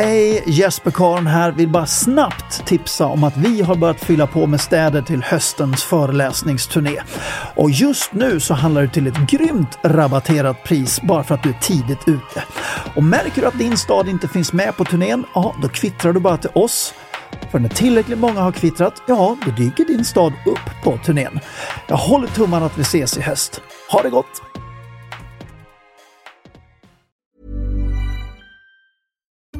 Hej, Jesper Karn här. Vill bara snabbt tipsa om att vi har börjat fylla på med städer till höstens föreläsningsturné. Och just nu så handlar det till ett grymt rabatterat pris bara för att du är tidigt ute. Och märker du att din stad inte finns med på turnén, ja då kvittrar du bara till oss för när tillräckligt många har kvittrat, ja, då dyker din stad upp på turnén. Jag håller tummarna att vi ses i höst. Ha det gott!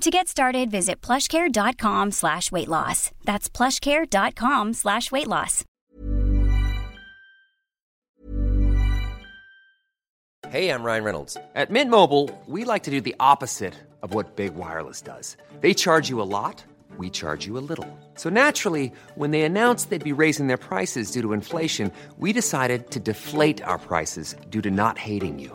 To get started, visit plushcare.com slash weight loss. That's plushcare.com slash weight loss. Hey, I'm Ryan Reynolds. At Mint Mobile, we like to do the opposite of what Big Wireless does. They charge you a lot, we charge you a little. So naturally, when they announced they'd be raising their prices due to inflation, we decided to deflate our prices due to not hating you.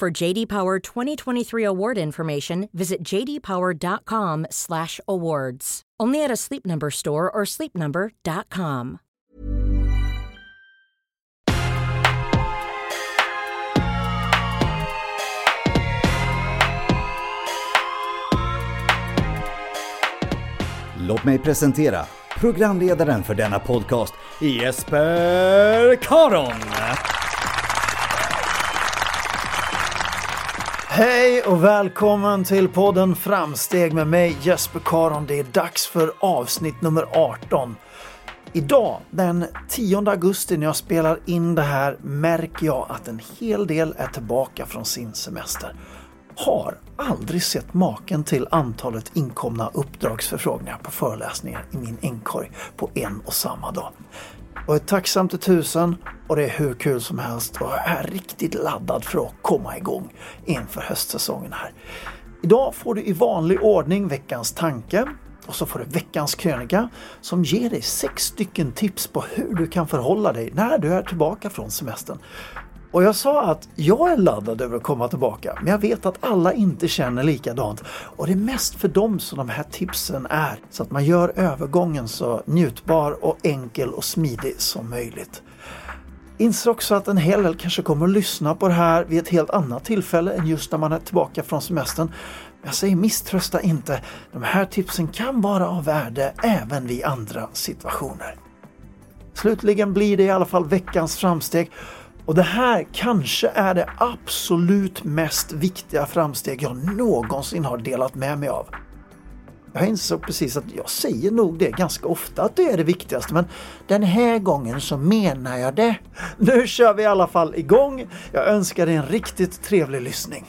For JD Power 2023 award information, visit jdpower.com/awards. Only at a Sleep Number store or sleepnumber.com. Låt mig presentera programledaren för denna podcast, Jesper Karon. Hej och välkommen till podden Framsteg med mig Jesper Karon. Det är dags för avsnitt nummer 18. Idag, den 10 augusti när jag spelar in det här, märker jag att en hel del är tillbaka från sin semester. Har aldrig sett maken till antalet inkomna uppdragsförfrågningar på föreläsningar i min inkorg på en och samma dag. Jag är tacksam till tusen och det är hur kul som helst och jag är riktigt laddad för att komma igång inför höstsäsongen här. Idag får du i vanlig ordning veckans tanke och så får du veckans krönika som ger dig sex stycken tips på hur du kan förhålla dig när du är tillbaka från semestern. Och jag sa att jag är laddad över att komma tillbaka, men jag vet att alla inte känner likadant. Och det är mest för dem som de här tipsen är, så att man gör övergången så njutbar och enkel och smidig som möjligt. Inser också att en hel del kanske kommer att lyssna på det här vid ett helt annat tillfälle än just när man är tillbaka från semestern. Men jag säger misströsta inte. De här tipsen kan vara av värde även vid andra situationer. Slutligen blir det i alla fall veckans framsteg och det här kanske är det absolut mest viktiga framsteg jag någonsin har delat med mig av. Jag insåg precis att jag säger nog det ganska ofta att det är det viktigaste men den här gången så menar jag det. Nu kör vi i alla fall igång. Jag önskar dig en riktigt trevlig lyssning.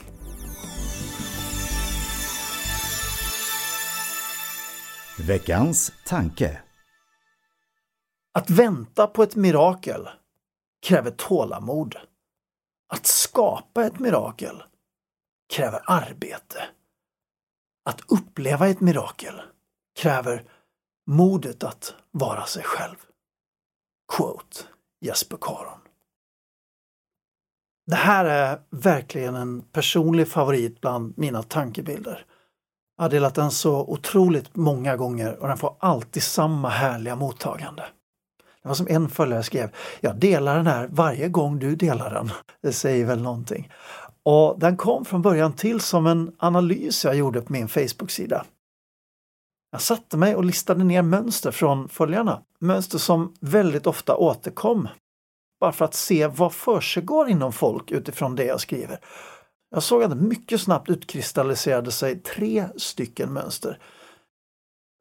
Veckans tanke. Att vänta på ett mirakel kräver tålamod. Att skapa ett mirakel kräver arbete. Att uppleva ett mirakel kräver modet att vara sig själv. Quote Jesper Karon. Det här är verkligen en personlig favorit bland mina tankebilder. Jag har delat den så otroligt många gånger och den får alltid samma härliga mottagande. Det var som en följare skrev, jag delar den här varje gång du delar den. Det säger väl någonting. Och den kom från början till som en analys jag gjorde på min Facebook-sida. Jag satte mig och listade ner mönster från följarna. Mönster som väldigt ofta återkom. Bara för att se vad försiggår inom folk utifrån det jag skriver. Jag såg att det mycket snabbt utkristalliserade sig tre stycken mönster.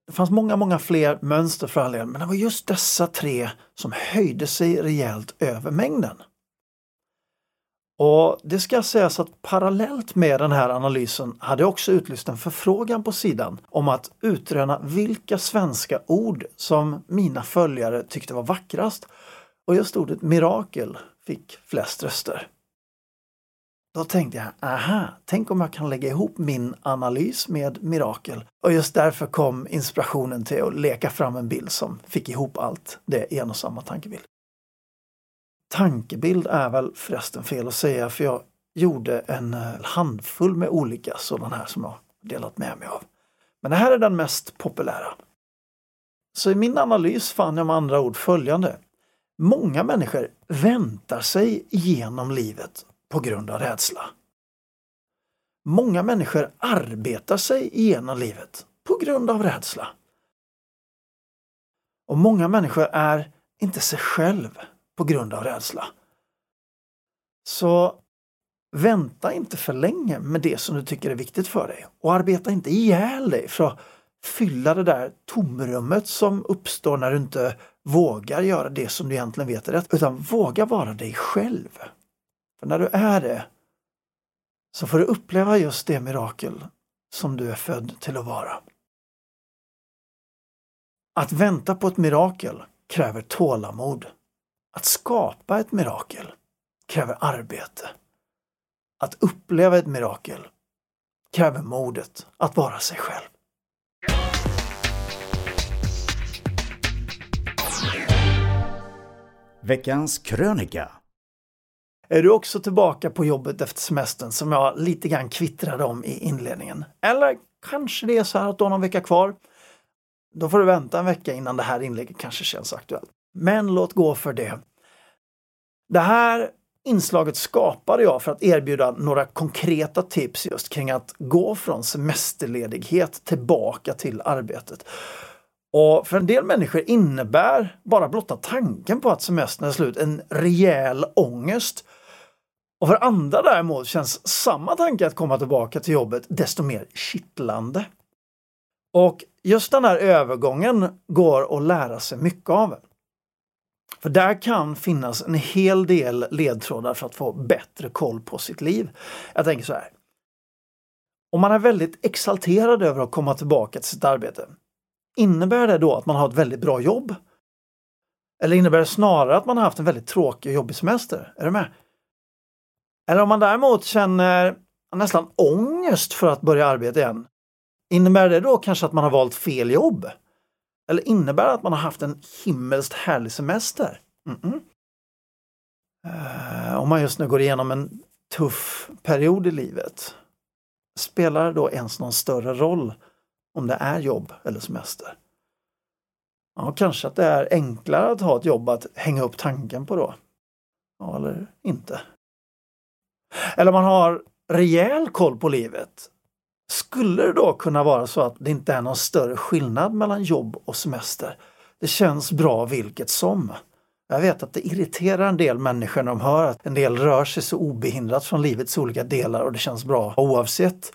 Det fanns många, många fler mönster för all del, men det var just dessa tre som höjde sig rejält över mängden. Och Det ska sägas att parallellt med den här analysen hade jag också utlyst en förfrågan på sidan om att utröna vilka svenska ord som mina följare tyckte var vackrast. Och just ordet mirakel fick flest röster. Då tänkte jag, aha, tänk om jag kan lägga ihop min analys med mirakel. Och just därför kom inspirationen till att leka fram en bild som fick ihop allt det i en och samma tankebild. Tankebild är väl förresten fel att säga för jag gjorde en eh, handfull med olika sådana här som jag delat med mig av. Men det här är den mest populära. Så i min analys fann jag med andra ord följande. Många människor väntar sig genom livet på grund av rädsla. Många människor arbetar sig igenom livet på grund av rädsla. Och många människor är inte sig själv på grund av rädsla. Så vänta inte för länge med det som du tycker är viktigt för dig och arbeta inte ihjäl dig för att fylla det där tomrummet som uppstår när du inte vågar göra det som du egentligen vet är rätt, utan våga vara dig själv. För när du är det så får du uppleva just det mirakel som du är född till att vara. Att vänta på ett mirakel kräver tålamod. Att skapa ett mirakel kräver arbete. Att uppleva ett mirakel kräver modet att vara sig själv. Veckans krönika är du också tillbaka på jobbet efter semestern som jag lite grann kvittrade om i inledningen? Eller kanske det är så här att du har någon vecka kvar? Då får du vänta en vecka innan det här inlägget kanske känns aktuellt. Men låt gå för det. Det här inslaget skapade jag för att erbjuda några konkreta tips just kring att gå från semesterledighet tillbaka till arbetet. Och för en del människor innebär bara blotta tanken på att semestern är slut en rejäl ångest. Och för andra däremot känns samma tanke att komma tillbaka till jobbet desto mer kittlande. Och just den här övergången går att lära sig mycket av. För där kan finnas en hel del ledtrådar för att få bättre koll på sitt liv. Jag tänker så här. Om man är väldigt exalterad över att komma tillbaka till sitt arbete, innebär det då att man har ett väldigt bra jobb? Eller innebär det snarare att man har haft en väldigt tråkig och jobbig semester? Är du med? Eller om man däremot känner nästan ångest för att börja arbeta igen, innebär det då kanske att man har valt fel jobb? Eller innebär det att man har haft en himmelskt härlig semester? Mm -mm. Uh, om man just nu går igenom en tuff period i livet, spelar det då ens någon större roll om det är jobb eller semester? Ja, kanske att det är enklare att ha ett jobb att hänga upp tanken på då. Ja, eller inte. Eller man har rejäl koll på livet. Skulle det då kunna vara så att det inte är någon större skillnad mellan jobb och semester? Det känns bra vilket som. Jag vet att det irriterar en del människor när de hör att en del rör sig så obehindrat från livets olika delar och det känns bra oavsett.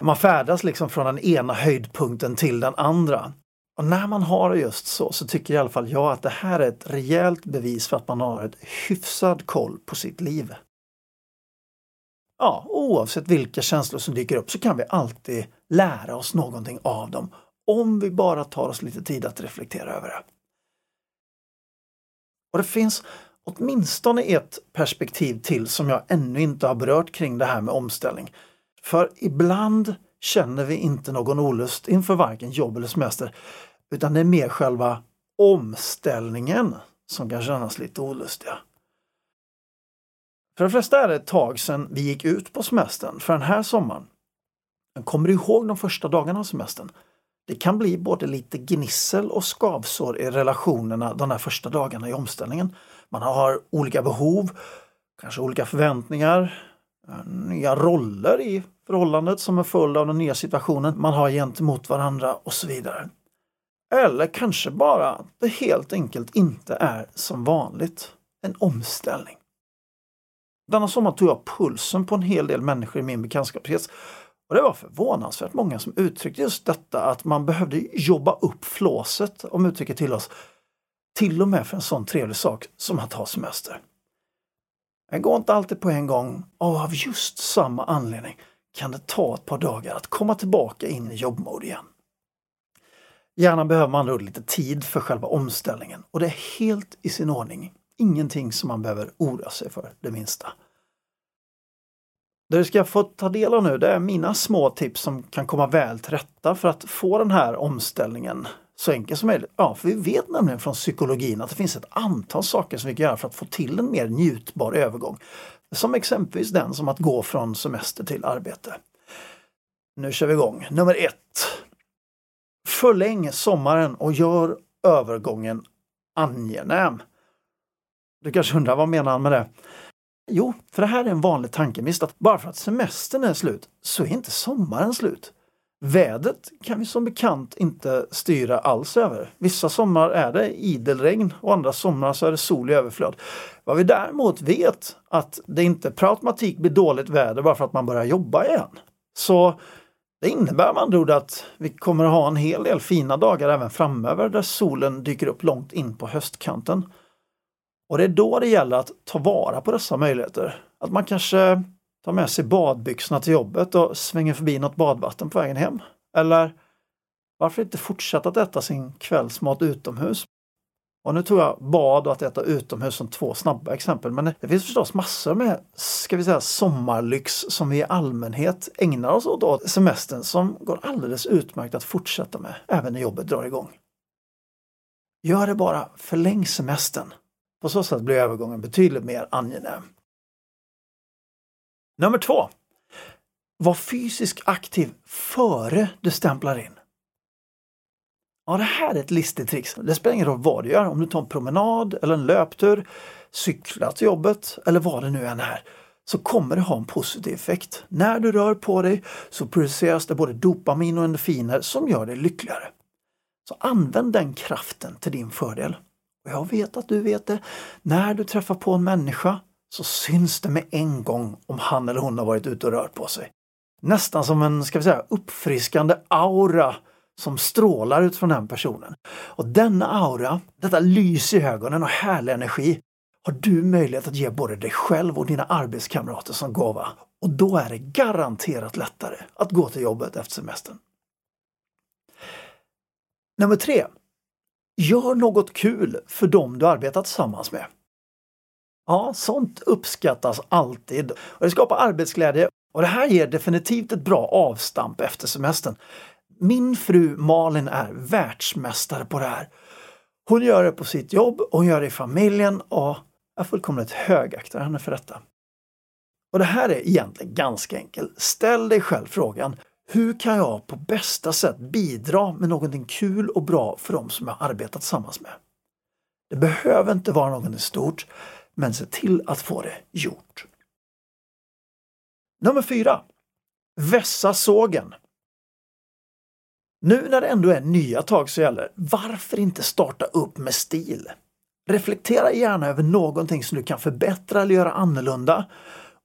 Man färdas liksom från den ena höjdpunkten till den andra. Och när man har det just så, så tycker i alla fall jag att det här är ett rejält bevis för att man har ett hyfsad koll på sitt liv. Ja, oavsett vilka känslor som dyker upp så kan vi alltid lära oss någonting av dem om vi bara tar oss lite tid att reflektera över det. Och det finns åtminstone ett perspektiv till som jag ännu inte har berört kring det här med omställning. För ibland känner vi inte någon olust inför varken jobb eller semester, utan det är mer själva omställningen som kan kännas lite olustiga. För de flesta är det ett tag sedan vi gick ut på semestern för den här sommaren. Men kommer du ihåg de första dagarna av semestern? Det kan bli både lite gnissel och skavsår i relationerna de här första dagarna i omställningen. Man har olika behov, kanske olika förväntningar, eh, nya roller i förhållandet som en följd av den nya situationen man har gentemot varandra och så vidare. Eller kanske bara att det helt enkelt inte är som vanligt. En omställning. Denna sommar tog jag pulsen på en hel del människor i min bekantskapskrets och det var förvånansvärt många som uttryckte just detta att man behövde jobba upp flåset, om uttrycket till oss, till och med för en sån trevlig sak som att ha semester. Det går inte alltid på en gång och av just samma anledning kan det ta ett par dagar att komma tillbaka in i jobbmode igen. Gärna behöver man lite tid för själva omställningen och det är helt i sin ordning. Ingenting som man behöver oroa sig för det minsta. Det du ska få ta del av nu det är mina små tips som kan komma väl till rätta för att få den här omställningen så enkel som möjligt. Ja, för vi vet nämligen från psykologin att det finns ett antal saker som vi kan göra för att få till en mer njutbar övergång. Som exempelvis den som att gå från semester till arbete. Nu kör vi igång. Nummer ett. Förläng sommaren och gör övergången angenäm. Du kanske undrar vad menar han med det? Jo, för det här är en vanlig tankemiss att bara för att semestern är slut så är inte sommaren slut. Vädret kan vi som bekant inte styra alls över. Vissa somrar är det idelregn och andra somrar så är det sol i överflöd. Vad vi däremot vet att det inte per automatik blir dåligt väder bara för att man börjar jobba igen. Så det innebär med andra ord att vi kommer att ha en hel del fina dagar även framöver där solen dyker upp långt in på höstkanten. Och det är då det gäller att ta vara på dessa möjligheter. Att man kanske tar med sig badbyxorna till jobbet och svänger förbi något badvatten på vägen hem. Eller varför inte fortsätta att äta sin kvällsmat utomhus? Och nu tog jag bad och att äta utomhus som två snabba exempel, men det finns förstås massor med, ska vi säga, sommarlyx som vi i allmänhet ägnar oss åt semestern som går alldeles utmärkt att fortsätta med även när jobbet drar igång. Gör det bara, förläng semestern. På så sätt blir övergången betydligt mer angenäm. Nummer två. Var fysiskt aktiv före du stämplar in. Ja, det här är ett listigt trix. Det spelar ingen roll vad du gör, om du tar en promenad eller en löptur, cyklar till jobbet eller vad det nu än är, så kommer det ha en positiv effekt. När du rör på dig så produceras det både dopamin och endorfiner som gör dig lyckligare. Så använd den kraften till din fördel. Och jag vet att du vet det. När du träffar på en människa så syns det med en gång om han eller hon har varit ute och rört på sig. Nästan som en, ska vi säga, uppfriskande aura som strålar ut från den personen. Och denna aura, detta lys i ögonen och härlig energi har du möjlighet att ge både dig själv och dina arbetskamrater som gåva. Och då är det garanterat lättare att gå till jobbet efter semestern. Nummer tre. Gör något kul för dem du arbetar tillsammans med. Ja, sånt uppskattas alltid och det skapar arbetsglädje och det här ger definitivt ett bra avstamp efter semestern. Min fru Malin är världsmästare på det här. Hon gör det på sitt jobb, hon gör det i familjen och Jag fullkomligt högaktar henne för detta. Och det här är egentligen ganska enkelt. Ställ dig själv frågan, hur kan jag på bästa sätt bidra med någonting kul och bra för dem som jag arbetat tillsammans med? Det behöver inte vara någonting stort, men se till att få det gjort. Nummer fyra. Vässa sågen. Nu när det ändå är nya tag så gäller, varför inte starta upp med stil? Reflektera gärna över någonting som du kan förbättra eller göra annorlunda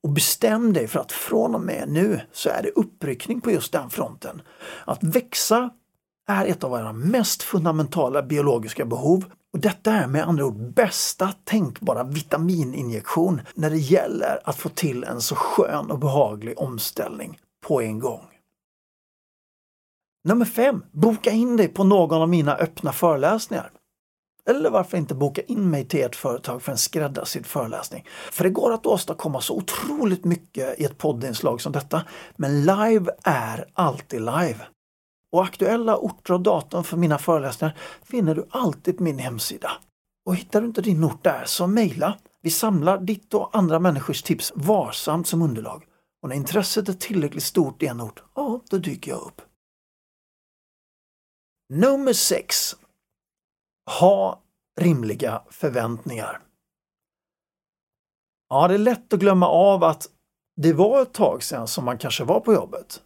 och bestäm dig för att från och med nu så är det uppryckning på just den fronten. Att växa är ett av våra mest fundamentala biologiska behov och detta är med andra ord bästa tänkbara vitamininjektion när det gäller att få till en så skön och behaglig omställning på en gång. Nummer 5. Boka in dig på någon av mina öppna föreläsningar. Eller varför inte boka in mig till ert företag för en skräddarsydd föreläsning? För det går att åstadkomma så otroligt mycket i ett poddinslag som detta. Men live är alltid live. Och aktuella orter och datum för mina föreläsningar finner du alltid på min hemsida. Och hittar du inte din ort där så mejla. Vi samlar ditt och andra människors tips varsamt som underlag. Och när intresset är tillräckligt stort i en ort, ja, då dyker jag upp. Nummer 6. Ha rimliga förväntningar. Ja, det är lätt att glömma av att det var ett tag sedan som man kanske var på jobbet.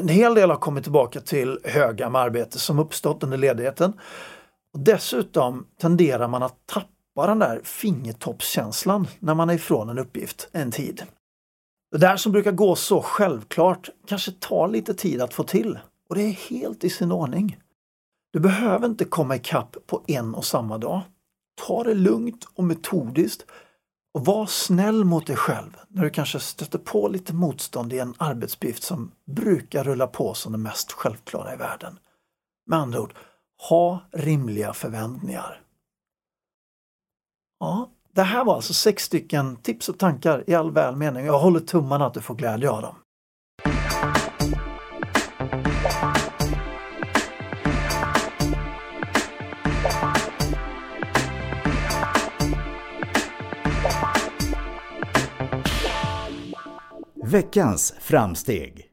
En hel del har kommit tillbaka till höga med arbete som uppstått under ledigheten. Och dessutom tenderar man att tappa den där fingertoppskänslan när man är ifrån en uppgift en tid. Det där som brukar gå så självklart kanske tar lite tid att få till och det är helt i sin ordning. Du behöver inte komma ikapp på en och samma dag. Ta det lugnt och metodiskt och var snäll mot dig själv när du kanske stöter på lite motstånd i en arbetsuppgift som brukar rulla på som det mest självklara i världen. Med andra ord, ha rimliga förväntningar. Ja, det här var alltså sex stycken tips och tankar i all välmening. Jag håller tummarna att du får glädje av dem. Veckans framsteg.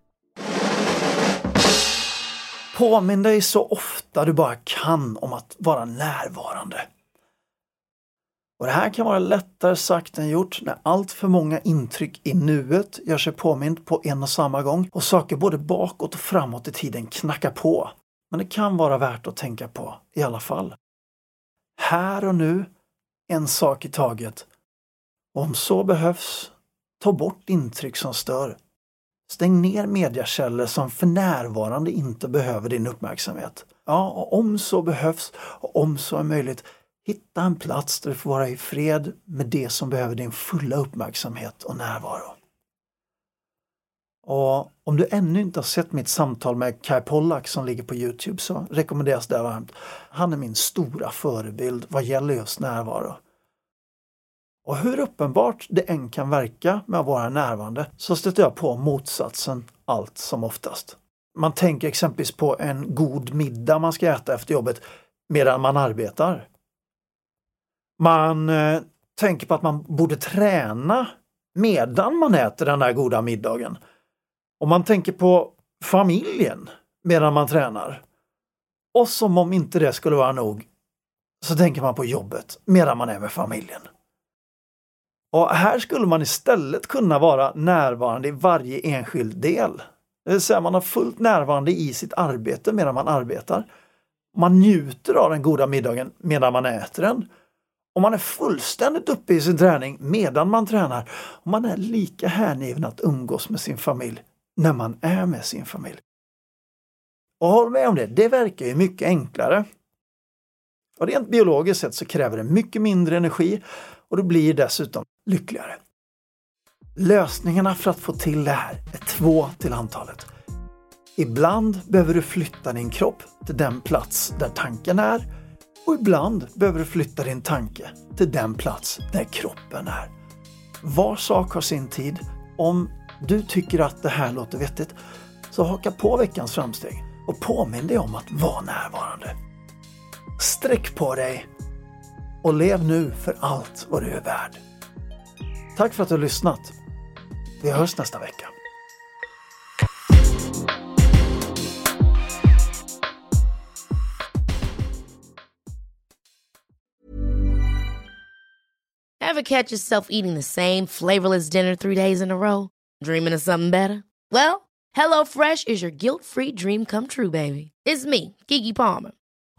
Påminn dig så ofta du bara kan om att vara närvarande. Och Det här kan vara lättare sagt än gjort när allt för många intryck i nuet gör sig påmind på en och samma gång och saker både bakåt och framåt i tiden knackar på. Men det kan vara värt att tänka på i alla fall. Här och nu, en sak i taget. Och om så behövs, ta bort intryck som stör. Stäng ner mediakällor som för närvarande inte behöver din uppmärksamhet. Ja, och om så behövs och om så är möjligt, hitta en plats där du får vara i fred med det som behöver din fulla uppmärksamhet och närvaro. Och om du ännu inte har sett mitt samtal med Kai Pollak som ligger på Youtube så rekommenderas det varmt. Han är min stora förebild vad gäller just närvaro. Och hur uppenbart det än kan verka med att vara närvarande så stöter jag på motsatsen allt som oftast. Man tänker exempelvis på en god middag man ska äta efter jobbet medan man arbetar. Man eh, tänker på att man borde träna medan man äter den där goda middagen. Och man tänker på familjen medan man tränar. Och som om inte det skulle vara nog så tänker man på jobbet medan man är med familjen. Och här skulle man istället kunna vara närvarande i varje enskild del. Det vill säga man har fullt närvarande i sitt arbete medan man arbetar. Man njuter av den goda middagen medan man äter den. Och man är fullständigt uppe i sin träning medan man tränar. Och man är lika hängiven att umgås med sin familj när man är med sin familj. Och håll med om det, det verkar ju mycket enklare. Och rent biologiskt sett så kräver det mycket mindre energi och det blir dessutom lyckligare. Lösningarna för att få till det här är två till antalet. Ibland behöver du flytta din kropp till den plats där tanken är och ibland behöver du flytta din tanke till den plats där kroppen är. Var sak har sin tid. Om du tycker att det här låter vettigt så haka på veckans framsteg och påminn dig om att vara närvarande. Sträck på dig och lev nu för allt vad du är värd. Tack för att du har lyssnat. Vi hörs nästa vecka. Ever catch yourself eating the same flavorless dinner three days in a row? Dreaming of something better? Well, HelloFresh is your guilt-free dream come true, baby. It's me, Kiki Palmer.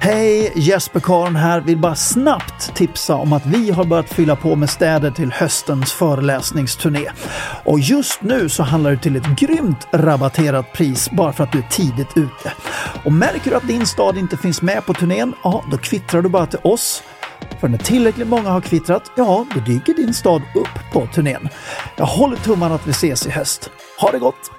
Hej, Jesper Karn här. Vill bara snabbt tipsa om att vi har börjat fylla på med städer till höstens föreläsningsturné. Och just nu så handlar det till ett grymt rabatterat pris bara för att du är tidigt ute. Och märker du att din stad inte finns med på turnén, ja då kvittrar du bara till oss för när tillräckligt många har kvittrat, ja, då dyker din stad upp på turnén. Jag håller tummarna att vi ses i höst. Ha det gott!